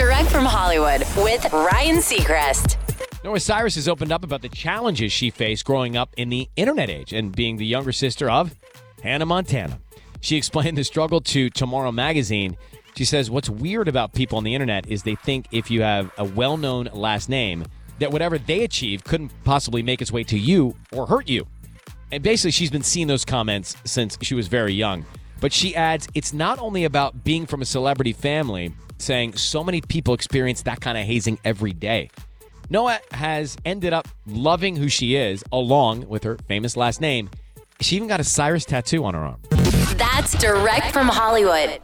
Direct from Hollywood with Ryan Seacrest. Noah Cyrus has opened up about the challenges she faced growing up in the internet age and being the younger sister of Hannah Montana. She explained the struggle to Tomorrow Magazine. She says, What's weird about people on the internet is they think if you have a well known last name, that whatever they achieve couldn't possibly make its way to you or hurt you. And basically, she's been seeing those comments since she was very young. But she adds, It's not only about being from a celebrity family, saying so many people experience that kind of hazing every day. Noah has ended up loving who she is, along with her famous last name. She even got a Cyrus tattoo on her arm. That's direct from Hollywood.